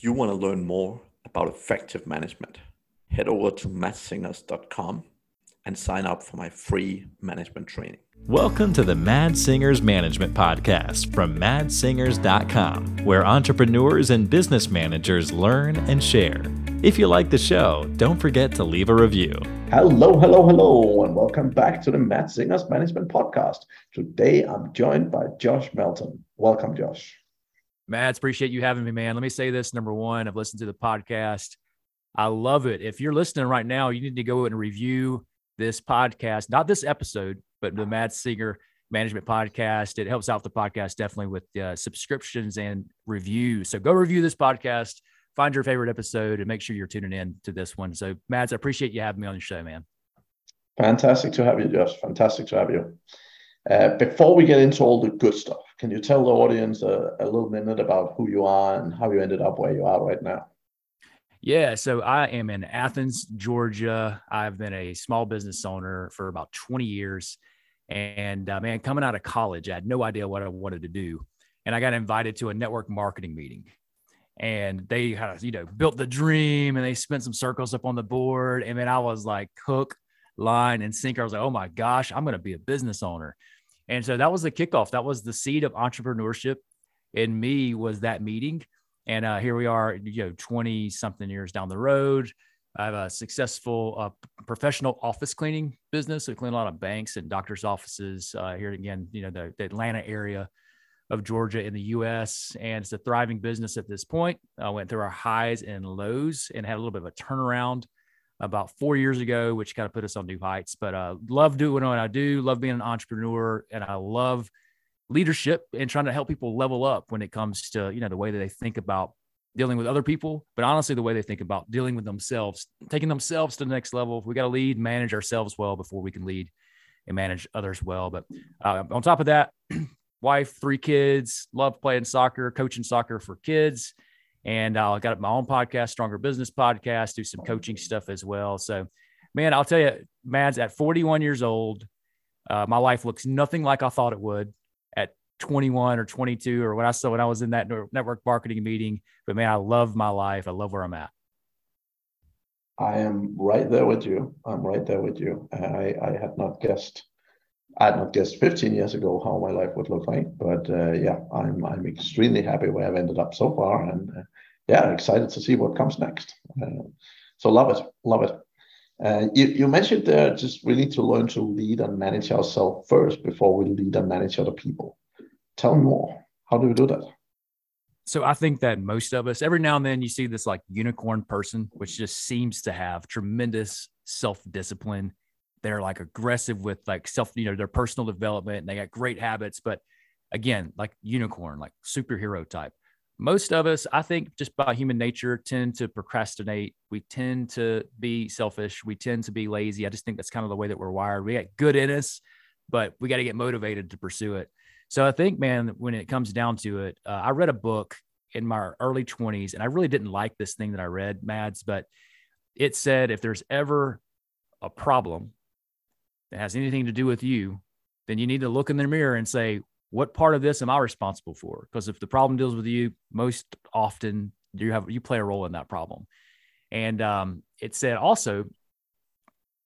If you want to learn more about effective management, head over to madssingers.com and sign up for my free management training. Welcome to the Mads Singers Management Podcast from madssingers.com, where entrepreneurs and business managers learn and share. If you like the show, don't forget to leave a review. Hello, hello, hello, and welcome back to the Mads Singers Management Podcast. Today I'm joined by Josh Melton. Welcome, Josh. Mads, appreciate you having me, man. Let me say this number one, I've listened to the podcast. I love it. If you're listening right now, you need to go and review this podcast, not this episode, but the Mad Singer Management Podcast. It helps out the podcast definitely with uh, subscriptions and reviews. So go review this podcast, find your favorite episode, and make sure you're tuning in to this one. So, Mads, I appreciate you having me on the show, man. Fantastic to have you, Josh. Fantastic to have you. Uh, before we get into all the good stuff, can you tell the audience a, a little minute about who you are and how you ended up where you are right now? Yeah, so I am in Athens, Georgia. I've been a small business owner for about 20 years. And uh, man, coming out of college, I had no idea what I wanted to do. And I got invited to a network marketing meeting. And they of, you know, built the dream and they spent some circles up on the board. And then I was like, hook, line, and sinker. I was like, oh my gosh, I'm going to be a business owner. And so that was the kickoff. That was the seed of entrepreneurship in me was that meeting. And uh, here we are, you know, 20 something years down the road. I have a successful uh, professional office cleaning business. I clean a lot of banks and doctors' offices uh, here again, you know, the, the, Atlanta area of Georgia in the U.S. And it's a thriving business at this point. I went through our highs and lows and had a little bit of a turnaround about four years ago, which kind of put us on new heights. But uh, love doing what I do, love being an entrepreneur, and I love leadership and trying to help people level up when it comes to you know the way that they think about dealing with other people, but honestly, the way they think about dealing with themselves, taking themselves to the next level. We got to lead, manage ourselves well before we can lead and manage others well. But uh, on top of that, wife, three kids, love playing soccer, coaching soccer for kids. And I uh, got my own podcast, Stronger Business Podcast, do some coaching stuff as well. So, man, I'll tell you, Mads, at 41 years old, uh, my life looks nothing like I thought it would at 21 or 22 or when I saw when I was in that network marketing meeting. But man, I love my life. I love where I'm at. I am right there with you. I'm right there with you. I, I had not guessed. I had not guessed 15 years ago how my life would look like, but uh, yeah, I'm I'm extremely happy where I've ended up so far, and uh, yeah, excited to see what comes next. Uh, so love it, love it. Uh, you, you mentioned there just we need to learn to lead and manage ourselves first before we lead and manage other people. Tell me more. How do we do that? So I think that most of us, every now and then, you see this like unicorn person, which just seems to have tremendous self discipline. They're like aggressive with like self, you know, their personal development, and they got great habits. But again, like unicorn, like superhero type most of us, I think, just by human nature, tend to procrastinate. We tend to be selfish. We tend to be lazy. I just think that's kind of the way that we're wired. We got good in us, but we got to get motivated to pursue it. So I think, man, when it comes down to it, uh, I read a book in my early 20s, and I really didn't like this thing that I read, Mads, but it said if there's ever a problem that has anything to do with you, then you need to look in the mirror and say, what part of this am I responsible for? Because if the problem deals with you, most often you have you play a role in that problem. And um, it said also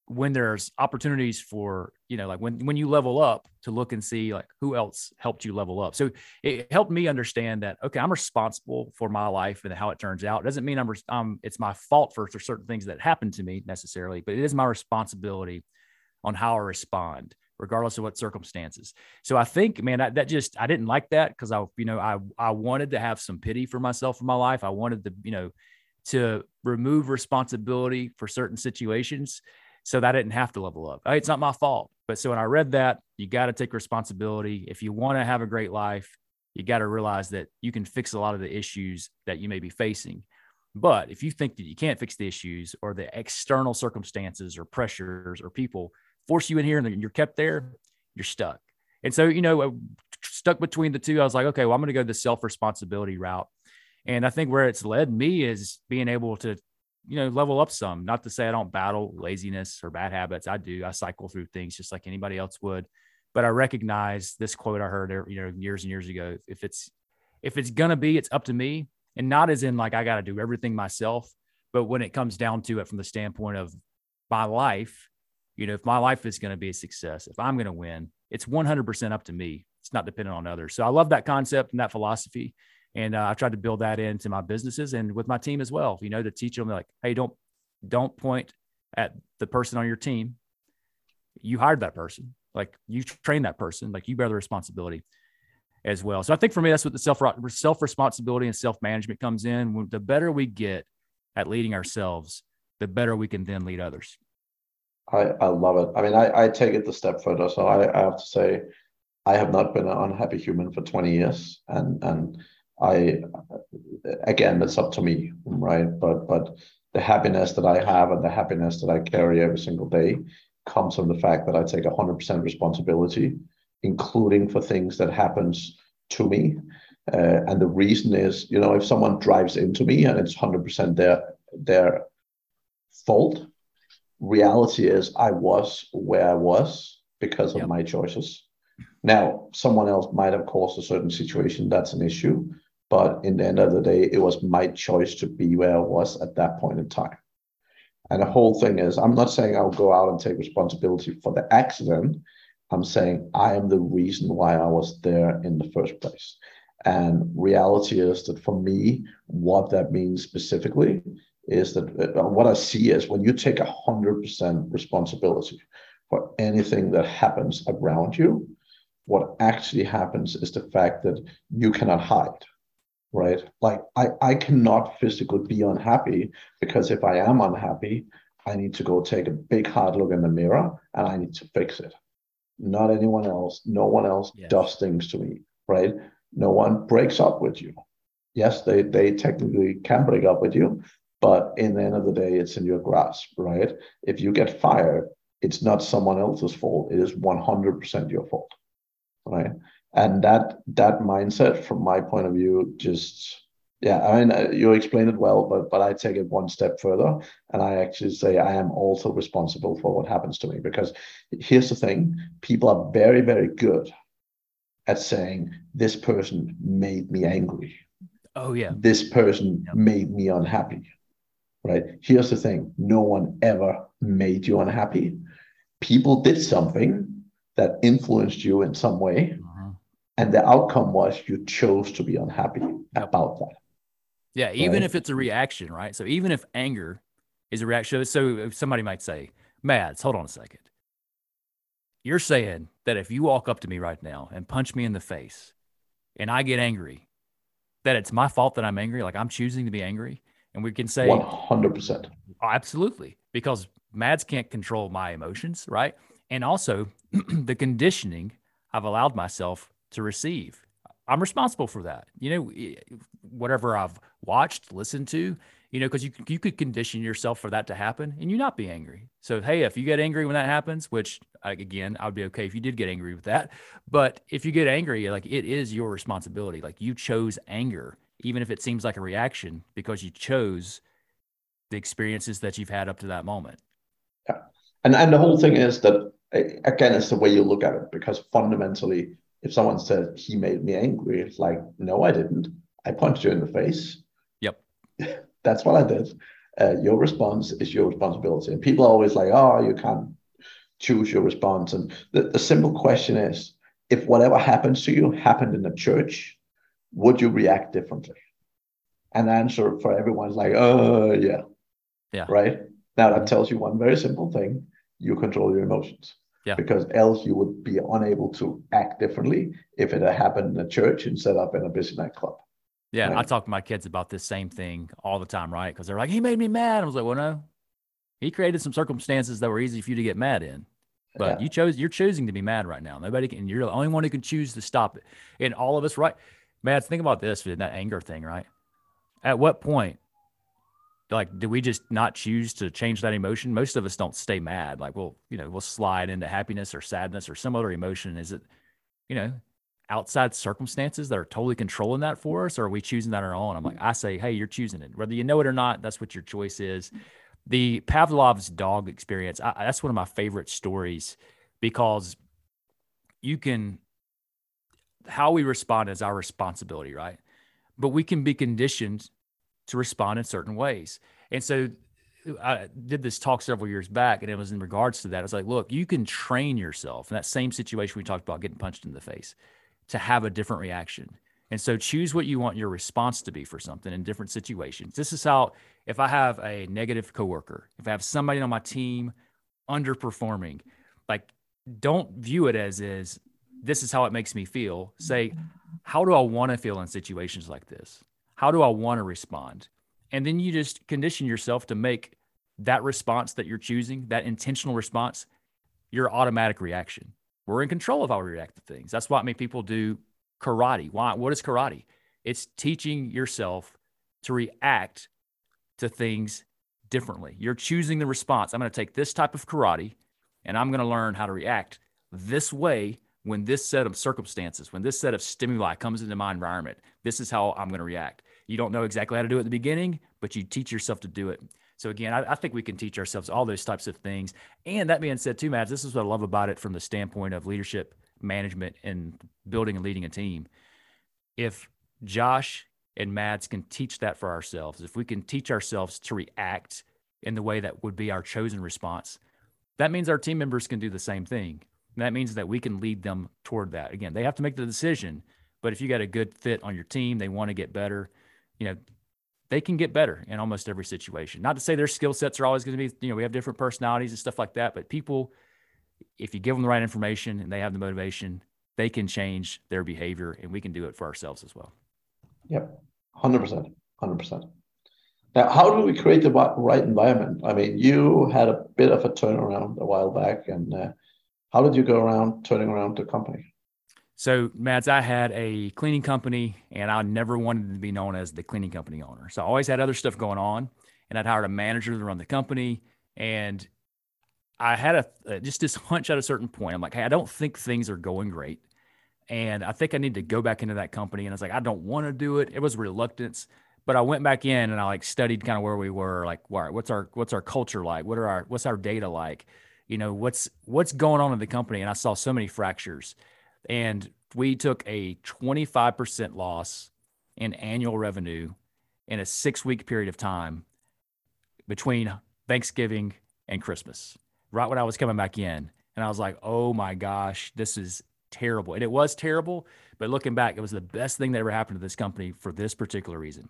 when there's opportunities for you know like when when you level up to look and see like who else helped you level up so it helped me understand that okay i'm responsible for my life and how it turns out it doesn't mean i'm um, it's my fault for, for certain things that happen to me necessarily but it is my responsibility on how i respond regardless of what circumstances. So I think, man, I, that just I didn't like that because I, you know, I I wanted to have some pity for myself in my life. I wanted to, you know, to remove responsibility for certain situations so that I didn't have to level up. It's not my fault. But so when I read that, you got to take responsibility. If you want to have a great life, you got to realize that you can fix a lot of the issues that you may be facing. But if you think that you can't fix the issues or the external circumstances or pressures or people force you in here and you're kept there, you're stuck. And so, you know, uh, stuck between the two, I was like, okay, well, I'm going to go the self responsibility route. And I think where it's led me is being able to, you know, level up some. Not to say I don't battle laziness or bad habits. I do. I cycle through things just like anybody else would. But I recognize this quote I heard, you know, years and years ago. If it's if it's gonna be, it's up to me. and not as in like I got to do everything myself, but when it comes down to it from the standpoint of my life, you know, if my life is going to be a success, if I'm going to win, it's 100% up to me. It's not dependent on others. So I love that concept and that philosophy. And uh, I've tried to build that into my businesses and with my team as well, you know, to teach them like, Hey, don't, don't point at the person on your team. You hired that person. Like you trained that person. Like you bear the responsibility as well. So I think for me, that's what the self self responsibility and self management comes in. The better we get at leading ourselves, the better we can then lead others. I, I love it. I mean, I, I take it the step further. So I, I have to say, I have not been an unhappy human for 20 years. And and I again, it's up to me, right? But but the happiness that I have and the happiness that I carry every single day comes from the fact that I take 100% responsibility including for things that happens to me. Uh, and the reason is, you know, if someone drives into me and it's 100% their their fault, reality is I was where I was because of yep. my choices. Now, someone else might have caused a certain situation. That's an issue. But in the end of the day, it was my choice to be where I was at that point in time. And the whole thing is, I'm not saying I'll go out and take responsibility for the accident, I'm saying I am the reason why I was there in the first place. And reality is that for me, what that means specifically is that uh, what I see is when you take 100% responsibility for anything that happens around you, what actually happens is the fact that you cannot hide, right? Like I, I cannot physically be unhappy because if I am unhappy, I need to go take a big hard look in the mirror and I need to fix it not anyone else. No one else yes. does things to me, right? No one breaks up with you. Yes, they, they technically can break up with you, but in the end of the day, it's in your grasp, right? If you get fired, it's not someone else's fault. It is 100% your fault, right? And that that mindset, from my point of view, just yeah, I mean, uh, you explained it well, but but I take it one step further, and I actually say I am also responsible for what happens to me. Because here's the thing: people are very, very good at saying this person made me angry. Oh yeah, this person yep. made me unhappy. Right? Here's the thing: no one ever made you unhappy. People did something that influenced you in some way, uh-huh. and the outcome was you chose to be unhappy about that. Yeah, even right? if it's a reaction, right? So even if anger is a reaction, so somebody might say, Mads, hold on a second. You're saying that if you walk up to me right now and punch me in the face and I get angry, that it's my fault that I'm angry, like I'm choosing to be angry. And we can say 100%. Absolutely. Because Mads can't control my emotions, right? And also the conditioning I've allowed myself to receive. I'm responsible for that. You know, whatever I've watched, listened to, you know, because you you could condition yourself for that to happen and you not be angry. So hey, if you get angry when that happens, which again I would be okay if you did get angry with that, but if you get angry, like it is your responsibility. Like you chose anger, even if it seems like a reaction, because you chose the experiences that you've had up to that moment. Yeah, and and the whole thing is that again, it's the way you look at it because fundamentally if someone said he made me angry, it's like, no, I didn't. I punched you in the face. Yep. That's what I did. Uh, your response is your responsibility. And people are always like, oh, you can't choose your response. And the, the simple question is if whatever happens to you happened in a church, would you react differently? And the answer for everyone is like, oh, yeah. Yeah. Right. Now, that mm-hmm. tells you one very simple thing you control your emotions. Yeah. Because else you would be unable to act differently if it had happened in a church instead of in a busy nightclub. Yeah, right? I talk to my kids about this same thing all the time, right? Because they're like, he made me mad. I was like, well, no, he created some circumstances that were easy for you to get mad in. But yeah. you chose, you're choosing to be mad right now. Nobody can, you're the only one who can choose to stop it. And all of us, right? Mads, think about this, that anger thing, right? At what point like do we just not choose to change that emotion? Most of us don't stay mad. Like we'll you know we'll slide into happiness or sadness or some other emotion. Is it you know outside circumstances that are totally controlling that for us or are we choosing that on our own? I'm like i say hey you're choosing it. Whether you know it or not that's what your choice is. The pavlov's dog experience I, that's one of my favorite stories because you can how we respond is our responsibility right but we can be conditioned to respond in certain ways. And so I did this talk several years back, and it was in regards to that. It's like, look, you can train yourself in that same situation we talked about getting punched in the face to have a different reaction. And so choose what you want your response to be for something in different situations. This is how, if I have a negative coworker, if I have somebody on my team underperforming, like don't view it as is this is how it makes me feel. Say, mm-hmm. how do I want to feel in situations like this? How do I want to respond? And then you just condition yourself to make that response that you're choosing, that intentional response, your automatic reaction. We're in control of how we react to things. That's why I mean people do karate. Why? What is karate? It's teaching yourself to react to things differently. You're choosing the response. I'm going to take this type of karate and I'm going to learn how to react this way when this set of circumstances, when this set of stimuli comes into my environment. This is how I'm going to react. You don't know exactly how to do it at the beginning, but you teach yourself to do it. So again, I, I, think we can teach ourselves all those types of things. And that being said, too, Mads, this is what I love about it from the standpoint of leadership, management, and building and leading a team. If Josh and Mads can teach that for ourselves, if we can teach ourselves to react in the way that would be our chosen response, that means our team members can do the same thing. That means that we can lead them toward that. Again, they have to make the decision, but if you got a good fit on your team, they want to get better, you know, they can get better in almost every situation. Not to say their skill sets are always going to be, you know, we have different personalities and stuff like that, but people, if you give them the right information and they have the motivation, they can change their behavior and we can do it for ourselves as well. Yep. 100%. 100%. Now, how do we create the right environment? I mean, you had a bit of a turnaround a while back, and uh, how did you go around turning around the company? So, Mads, I had a cleaning company, and I never wanted to be known as the cleaning company owner. So, I always had other stuff going on, and I'd hired a manager to run the company. And I had a uh, just this hunch at a certain point. I'm like, hey, I don't think things are going great, and I think I need to go back into that company. And I was like, I don't want to do it. It was reluctance but I went back in and I like studied kind of where we were, like what's our what's our culture like, what are our what's our data like, you know what's what's going on in the company, and I saw so many fractures, and we took a 25% loss in annual revenue in a six week period of time between Thanksgiving and Christmas, right when I was coming back in, and I was like, oh my gosh, this is terrible, and it was terrible. But looking back, it was the best thing that ever happened to this company for this particular reason.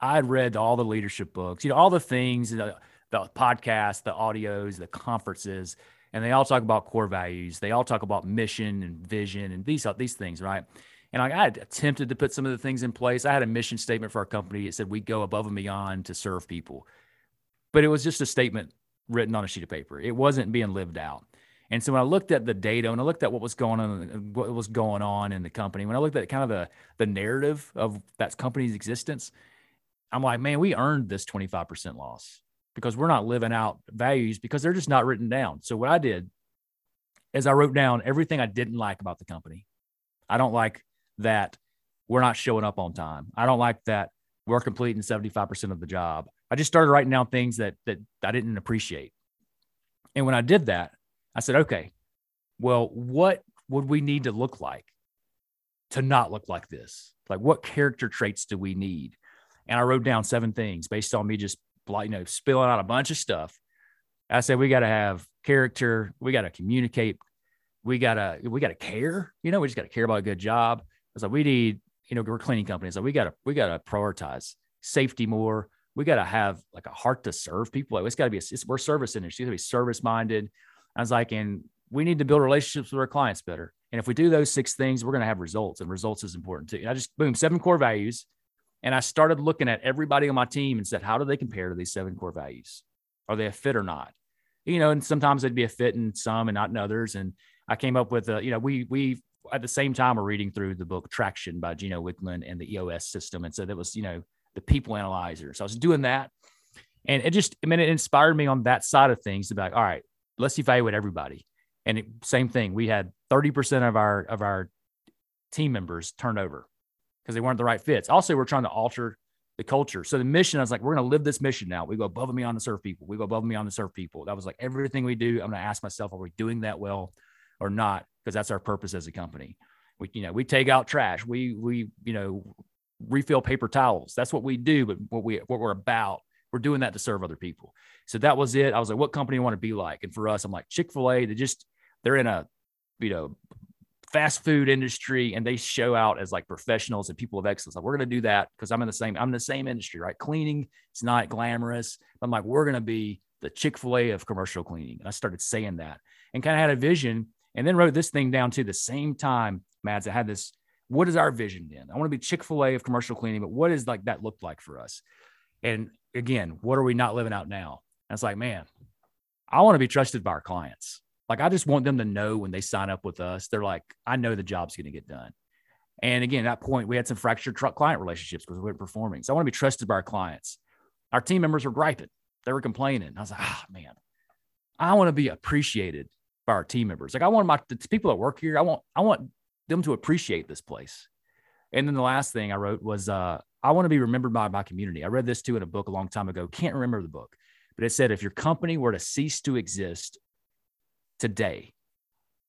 i had read all the leadership books, you know, all the things, the, the podcasts, the audios, the conferences, and they all talk about core values. They all talk about mission and vision and these these things, right? And I had attempted to put some of the things in place. I had a mission statement for our company. It said we go above and beyond to serve people, but it was just a statement written on a sheet of paper. It wasn't being lived out. And so when I looked at the data and I looked at what was going on, what was going on in the company, when I looked at kind of the the narrative of that company's existence, I'm like, man, we earned this 25% loss because we're not living out values because they're just not written down. So what I did is I wrote down everything I didn't like about the company. I don't like that we're not showing up on time. I don't like that we're completing 75% of the job. I just started writing down things that that I didn't appreciate. And when I did that, I said, okay, well, what would we need to look like to not look like this? Like what character traits do we need? and I wrote down seven things based on me just you know spilling out a bunch of stuff. I said we got to have character, we got to communicate, we got to we got to care. You know, we just got to care about a good job. I was like, we need you know we're cleaning companies, so we got to we got to prioritize safety more. We got to have like a heart to serve people. It's got to be a, it's, we're service industry. It's got to be service minded. I was like, and we need to build relationships with our clients better. And if we do those six things, we're going to have results, and results is important too. And I just boom seven core values and I started looking at everybody on my team and said, how do they compare to these seven core values? Are they a fit or not? You know, and sometimes they'd be a fit in some and not in others. And I came up with a, you know, we we at the same time were reading through the book Traction by Gino Wickman and the EOS system. And so that was, you know, the people analyzer. So I was doing that. And it just, I mean, it inspired me on that side of things to be like, all right, let's evaluate everybody. And it, same thing, we had 30% of our of our team members turned over because they weren't the right fits. Also, we're trying to alter the culture. So the mission, I was like, we're going to live this mission now. We go above and beyond to serve people. We go above and beyond to serve people. That was like everything we do. I'm going to ask myself, are we doing that well or not? Because that's our purpose as a company. We, you know, we take out trash. We, we, you know, refill paper towels. That's what we do, but what we what we're about, we're doing that to serve other people. So that was it. I was like, what company I want to be like? And for us, I'm like Chick-fil-A, they just they're in a you know fast food industry and they show out as like professionals and people of excellence. Like, we're going to do that because I'm in the same, I'm in the same industry, right? Cleaning, it's not glamorous. I'm like, we're going to be the Chick-fil-A of commercial cleaning. And I started saying that and kind of had a vision and then wrote this thing down to the same time, Mads, I had this, what is our vision then? I want to be Chick-fil-A of commercial cleaning, but what is like that looked like for us? And again, what are we not living out now? And it's like, man, I want to be trusted by our clients. Like I just want them to know when they sign up with us, they're like, I know the job's going to get done. And again, at that point, we had some fractured truck client relationships because we weren't performing. So I want to be trusted by our clients. Our team members were griping, they were complaining. I was like, ah, man, I want to be appreciated by our team members. Like I want my the people that work here, I want I want them to appreciate this place. And then the last thing I wrote was uh, I want to be remembered by my community. I read this too in a book a long time ago. Can't remember the book, but it said if your company were to cease to exist, today,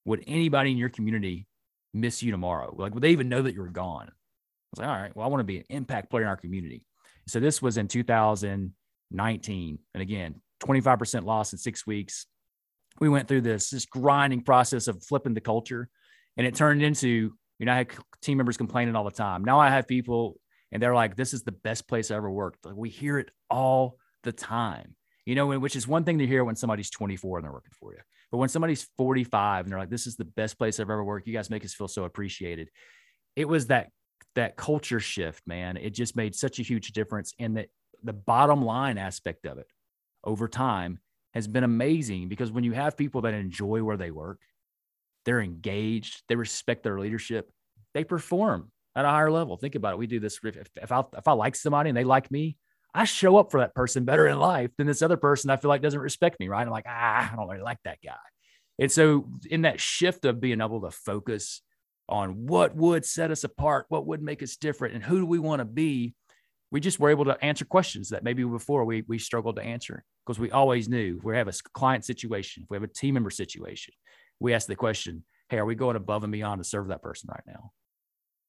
would anybody in your community miss you tomorrow? Like, would they even know that you're gone? I was like, all right, well, I want to be an impact player in our community. So this was in 2019. And again, 25% loss in six weeks. We went through this, this grinding process of flipping the culture. And it turned into, you know, I had team members complaining all the time. Now I have people and they're like, this is the best place I ever worked. Like, we hear it all the time, you know, which is one thing to hear when somebody's 24 and they're working for you. But when somebody's 45 and they're like, this is the best place I've ever worked, you guys make us feel so appreciated. It was that that culture shift, man. It just made such a huge difference. And that the bottom line aspect of it over time has been amazing because when you have people that enjoy where they work, they're engaged, they respect their leadership, they perform at a higher level. Think about it. We do this. If, if I if I like somebody and they like me, I show up for that person better in life than this other person I feel like doesn't respect me, right? I'm like, ah, I don't really like that guy. And so, in that shift of being able to focus on what would set us apart, what would make us different, and who do we want to be, we just were able to answer questions that maybe before we, we struggled to answer because we always knew we have a client situation, if we have a team member situation, we ask the question, hey, are we going above and beyond to serve that person right now?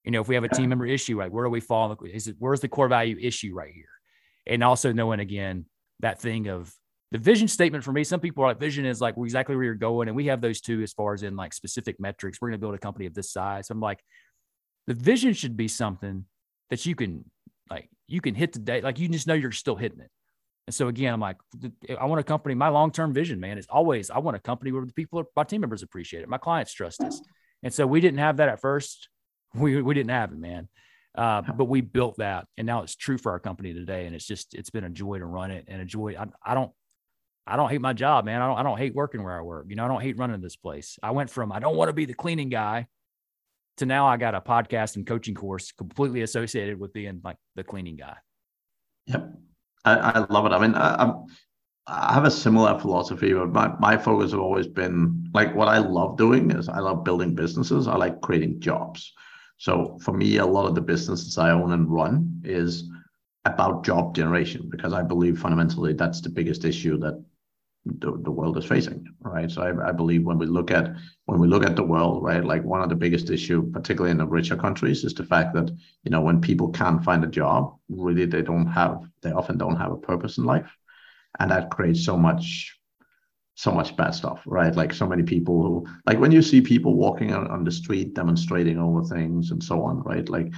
You know, if we have a team member issue, like where do we fall? Is it where's the core value issue right here? And also knowing again that thing of the vision statement for me some people are like vision is like exactly where you're going. And we have those two as far as in like specific metrics. We're going to build a company of this size. I'm like the vision should be something that you can like you can hit today. Like you just know you're still hitting it. And so again i'm like i want a company. My long-term vision man is always i want a company where the people my team members appreciate it. My clients trust us. And so we didn't have that at first. We, we didn't have it man uh, but we built that, and now it's true for our company today. And it's just it's been a joy to run it, and a joy. I, I don't I don't hate my job, man. I don't I don't hate working where I work. You know, I don't hate running this place. I went from I don't want to be the cleaning guy to now I got a podcast and coaching course completely associated with being like the cleaning guy. Yep. I, I love it. I mean, I, I'm, I have a similar philosophy, but my, my focus have always been like what I love doing is I love building businesses. I like creating jobs. So for me, a lot of the businesses I own and run is about job generation because I believe fundamentally that's the biggest issue that the, the world is facing, right? So I, I believe when we look at when we look at the world, right, like one of the biggest issue, particularly in the richer countries, is the fact that you know when people can't find a job, really they don't have they often don't have a purpose in life, and that creates so much so much bad stuff, right? Like so many people who, like when you see people walking on, on the street demonstrating over things and so on, right? Like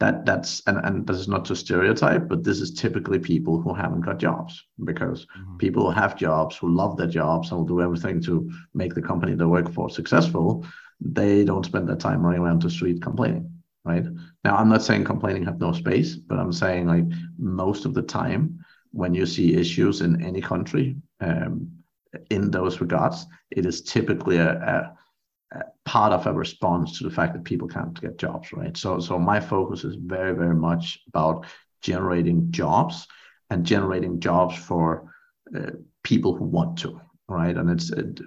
that, that's, and, and this is not to stereotype, but this is typically people who haven't got jobs because mm-hmm. people who have jobs, who love their jobs and will do everything to make the company they work for successful, they don't spend their time running around the street complaining, right? Now, I'm not saying complaining have no space, but I'm saying like most of the time when you see issues in any country, um, in those regards, it is typically a, a, a, part of a response to the fact that people can't get jobs, right? So, so my focus is very, very much about generating jobs and generating jobs for uh, people who want to, right? And it's it,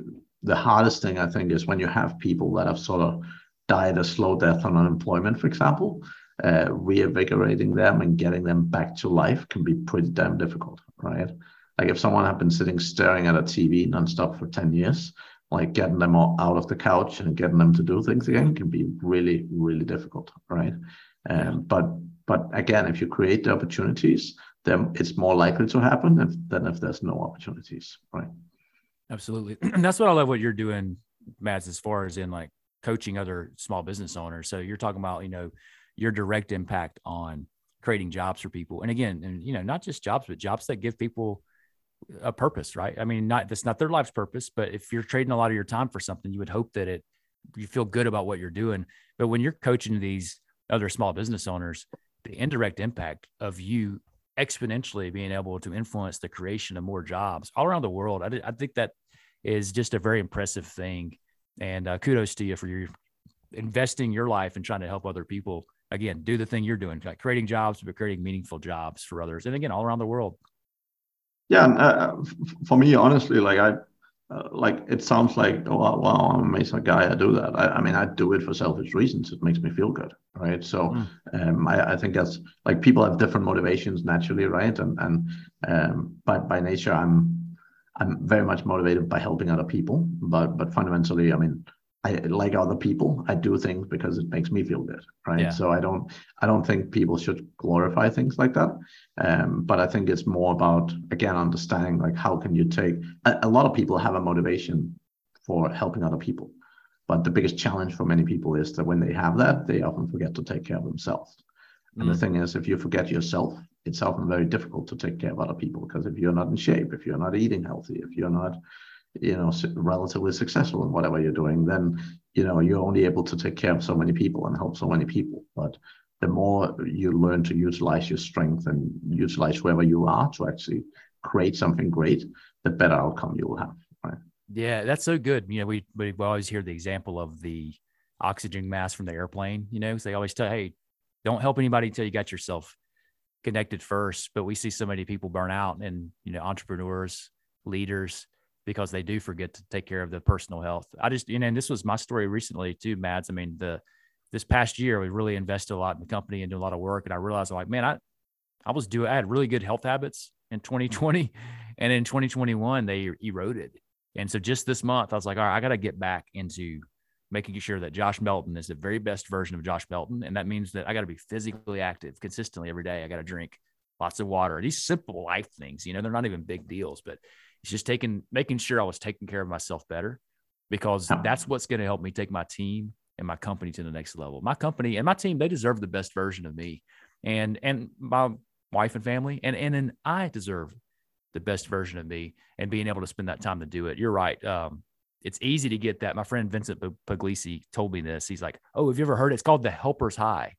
the hardest thing I think is when you have people that have sort of died a slow death on unemployment, for example. Uh, reinvigorating them and getting them back to life can be pretty damn difficult, right? Like if someone had been sitting staring at a TV nonstop for 10 years, like getting them all out of the couch and getting them to do things again can be really, really difficult, right? Um, but but again, if you create the opportunities, then it's more likely to happen if, than if there's no opportunities, right? Absolutely. And that's what I love what you're doing, Mads, as far as in like coaching other small business owners. So you're talking about, you know, your direct impact on creating jobs for people. And again, and you know, not just jobs, but jobs that give people a purpose, right? I mean, not that's not their life's purpose, but if you're trading a lot of your time for something, you would hope that it you feel good about what you're doing. But when you're coaching these other small business owners, the indirect impact of you exponentially being able to influence the creation of more jobs all around the world, I, I think that is just a very impressive thing. And uh, kudos to you for your investing your life and trying to help other people. Again, do the thing you're doing, like creating jobs, but creating meaningful jobs for others. And again, all around the world. Yeah, uh, for me, honestly, like I, uh, like it sounds like oh wow i'm an amazing guy i do that. I, I, mean i do it for selfish reasons it makes me feel good right? So mm. um, I, I, think that's like people have different motivations naturally right? And and um, by, by nature i'm i'm very much motivated by helping other people but but fundamentally i mean I like other people. I do things because it makes me feel good, right? Yeah. So I don't, I don't think people should glorify things like that. Um, but I think it's more about again understanding like how can you take. A, a lot of people have a motivation for helping other people, but the biggest challenge for many people is that when they have that, they often forget to take care of themselves. And mm. the thing is, if you forget yourself, it's often very difficult to take care of other people because if you're not in shape, if you're not eating healthy, if you're not you know relatively successful in whatever you're doing then you know you're only able to take care of so many people and help so many people. But the more you learn to utilize your strength and utilize whoever you are to actually create something great the better outcome you will have right? Yeah that's so good. You know we we always hear the example of the oxygen mask from the airplane you know? They always tell hey don't help anybody until you got yourself connected first. But we see so many people burn out and you know entrepreneurs leaders because they do forget to take care of the personal health. I just, you know, and this was my story recently too, Mads. I mean, the this past year we really invested a lot in the company and did a lot of work. And I realized I'm like, man, I I was doing I had really good health habits in 2020. And in 2021, they eroded. And so just this month, I was like, all right, I got to get back into making sure that Josh Melton is the very best version of Josh Melton. And that means that I got to be physically active consistently every day. I got to drink lots of water. These simple life things, you know, they're not even big deals, but it's just taking making sure I was taking care of myself better because that's what's going to help me take my team and my company to the next level. My company and my team, they deserve the best version of me. And and my wife and family and and, and I deserve the best version of me and being able to spend that time to do it. You're right. Um, it's easy to get that. My friend Vincent Puglisi told me this. He's like, "Oh, have you ever heard? It? It's called the helper's high.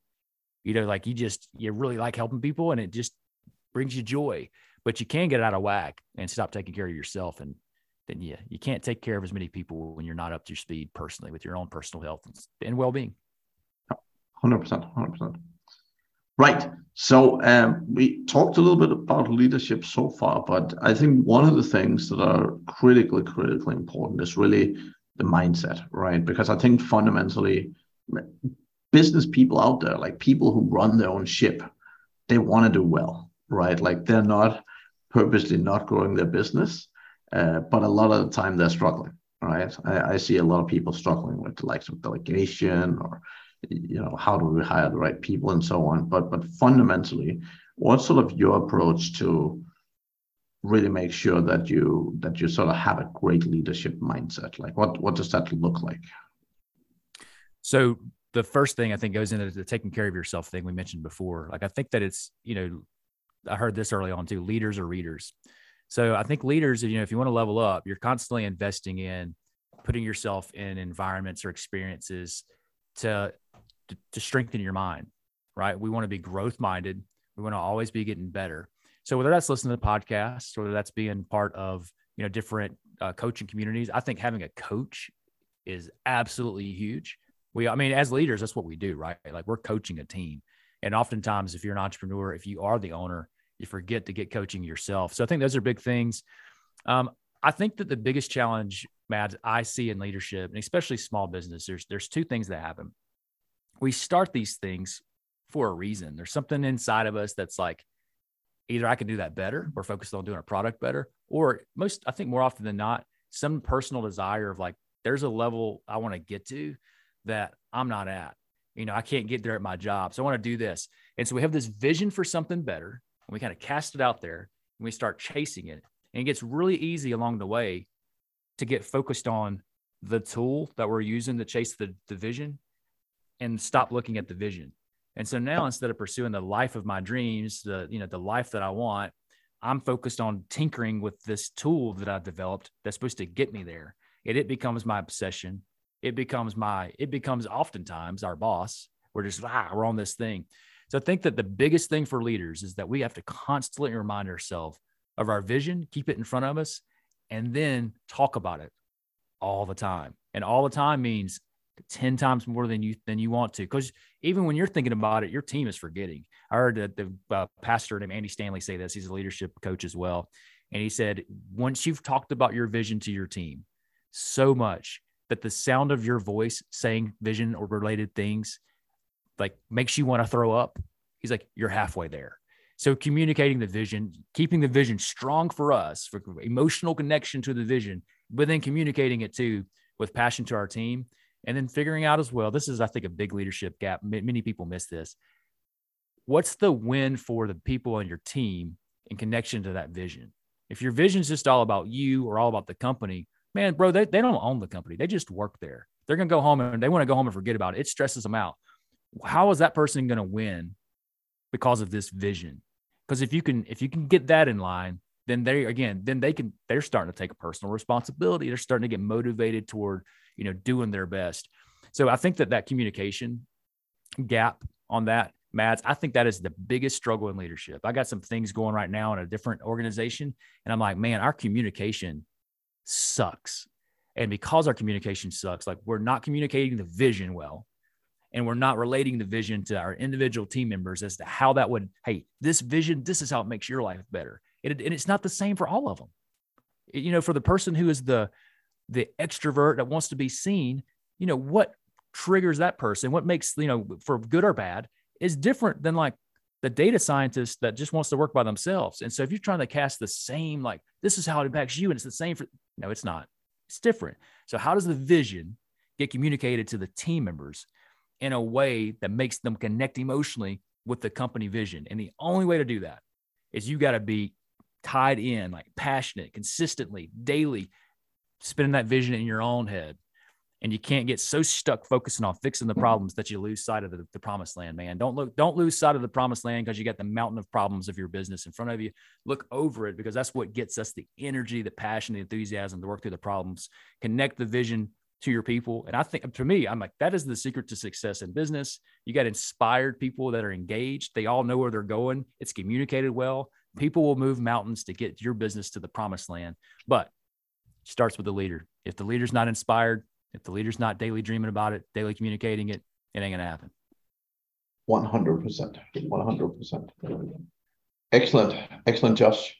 You know, like you just you really like helping people, and it just brings you joy but you can get out of whack and stop taking care of yourself. And then yeah you can't take care of as many people when you're not up to your speed personally with your own personal health and, and well-being. 100% 100% right. So um, we talked a little bit about leadership so far but i think one of the things that are critically critically important is really the mindset right? Because i think fundamentally business people out there like people who run their own ship they want to do well right? Like they're not purposely not growing their business, uh, but a lot of the time they're struggling. Right, I, I, see a lot of people struggling with the likes of delegation or you know how do we hire the right people and so on. But but fundamentally, what's sort of your approach to really make sure that you that you sort of have a great leadership mindset? Like what what does that look like? So the first thing I think goes into the taking care of yourself thing we mentioned before. Like I think that it's you know I heard this early on too. Leaders are readers. So I think leaders, you know, if you want to level up, you're constantly investing in putting yourself in environments or experiences to, to, to strengthen your mind, right? We want to be growth minded. We want to always be getting better. So whether that's listening to the podcast, whether that's being part of, you know, different uh, coaching communities, I think having a coach is absolutely huge. We, I mean, as leaders, that's what we do, right? Like we're coaching a team. And oftentimes, if you're an entrepreneur, if you are the owner, you forget to get coaching yourself. So I think those are big things. Um, I think that the biggest challenge, Mads, I see in leadership, and especially small business, there's there's two things that happen. We start these things for a reason. There's something inside of us that's like, either I can do that better, we're focused on doing our product better, or most, I think more often than not, some personal desire of like, there's a level I want to get to that I'm not at. You know, I can't get there at my job. So I want to do this. And so we have this vision for something better and we kind of cast it out there and we start chasing it. And it gets really easy along the way to get focused on the tool that we're using to chase the, the vision and stop looking at the vision. And so now instead of pursuing the life of my dreams, the you know the life that I want, I'm focused on tinkering with this tool that I developed that's supposed to get me there. And it becomes my obsession. It becomes my it becomes oftentimes our boss. We're just ah, we're on this thing. So I think that the biggest thing for leaders is that we have to constantly remind ourselves of our vision, keep it in front of us, and then talk about it all the time. And all the time means 10 times more than you than you want to because even when you're thinking about it your team is forgetting. I heard the, the uh, pastor named andy stanley say this. He's a leadership coach as well. And he said once you've talked about your vision to your team so much that the sound of your voice saying vision or related things like makes you want to throw up. He's like you're halfway there. So communicating the vision keeping the vision strong for us for emotional connection to the vision but then communicating it too with passion to our team and then figuring out as well this is i think a big leadership gap. Many people miss this. What's the win for the people on your team in connection to that vision? If your vision is just all about you or all about the company man bro they, they don't own the company. They just work there. They're going to go home and they want to go home and forget about it. It stresses them out how is that person going to win because of this vision? Because if you can if you can get that in line then they again then they can they're starting to take personal responsibility. They're starting to get motivated toward you know doing their best. So i think that that communication gap on that mads i think that is the biggest struggle in leadership. I got some things going right now in a different organization and i'm like man our communication sucks. And because our communication sucks like we're not communicating the vision well and we're not relating the vision to our individual team members as to how that would hey this vision this is how it makes your life better. And, and it's not the same for all of them. You know for the person who is the the extrovert that wants to be seen you know what triggers that person what makes you know for good or bad is different than like the data scientist that just wants to work by themselves. And so if you're trying to cast the same like this is how it impacts you and it's the same for no it's not. It's different. So how does the vision get communicated to the team members in a way that makes them connect emotionally with the company vision and the only way to do that is you got to be tied in like passionate consistently daily spinning that vision in your own head. And you can't get so stuck focusing on fixing the mm-hmm. problems that you lose sight of the, the promised land, man. Don't look, don't lose sight of the promised land because you got the mountain of problems of your business in front of you. Look over it because that's what gets us the energy, the passion, the enthusiasm to work through the problems. Connect the vision to your people. And I think to me, I'm like, that is the secret to success in business. You got inspired people that are engaged. They all know where they're going. It's communicated well. People will move mountains to get your business to the promised land. But it starts with the leader. If the leader's not inspired, if the leader's not daily dreaming about it, daily communicating it, it ain't gonna happen. One hundred percent. One hundred percent. Excellent, excellent, Josh.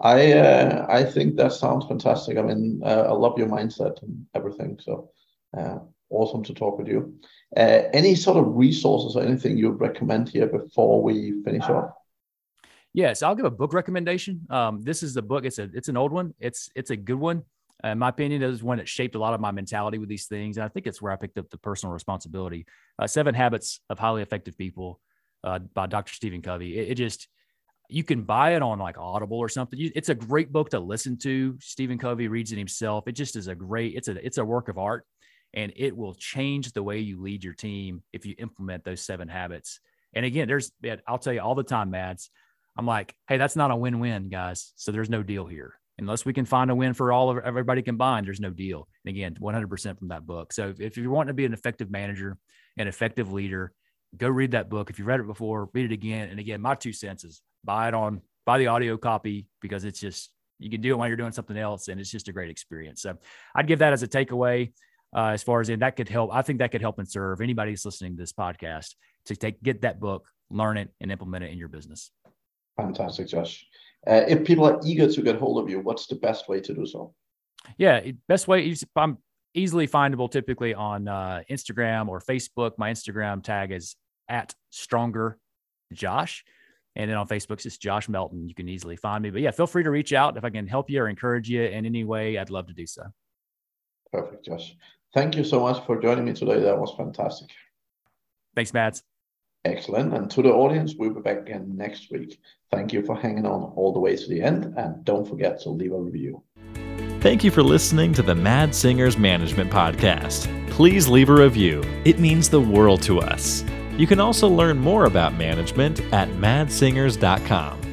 I uh, I think that sounds fantastic. I mean, uh, I love your mindset and everything. So uh, awesome to talk with you. Uh, any sort of resources or anything you would recommend here before we finish off? Yes, I'll give a book recommendation. Um, this is the book. It's a it's an old one. It's it's a good one in my opinion, is one that shaped a lot of my mentality with these things. And I think it's where I picked up the personal responsibility. Uh, Seven Habits of Highly Effective People uh, by Dr. Stephen Covey. It, it, just, you can buy it on like Audible or something. It's a great book to listen to. Stephen Covey reads it himself. It just is a great, it's a, it's a work of art and it will change the way you lead your team if you implement those seven habits. And again, there's, I'll tell you all the time, Mads, I'm like, hey, that's not a win win, guys. So there's no deal here unless we can find a win for all of everybody combined, there's no deal. And again, 100% from that book. So if you're wanting to be an effective manager, an effective leader, go read that book. If you've read it before, read it again. And again, my two cents is buy it on, buy the audio copy because it's just, you can do it while you're doing something else. And it's just a great experience. So I'd give that as a takeaway. Uh, as far as and that could help, I think that could help and serve anybody who's listening to this podcast to take get that book, learn it, and implement it in your business. Fantastic, Josh. Uh, if people are eager to get hold of you, what's the best way to do so? Yeah, best way is I'm easily findable typically on uh, Instagram or Facebook. My Instagram tag is at Stronger Josh. And then on Facebook, it's just Josh Melton. You can easily find me. But yeah, feel free to reach out if I can help you or encourage you in any way. I'd love to do so. Perfect, Josh. Thank you so much for joining me today. That was fantastic. Thanks, Mads. Excellent. And to the audience, we'll be back again next week. Thank you for hanging on all the way to the end. And don't forget to leave a review. Thank you for listening to the Mads Singers Management Podcast. Please leave a review, it means the world to us. You can also learn more about management at madssingers.com.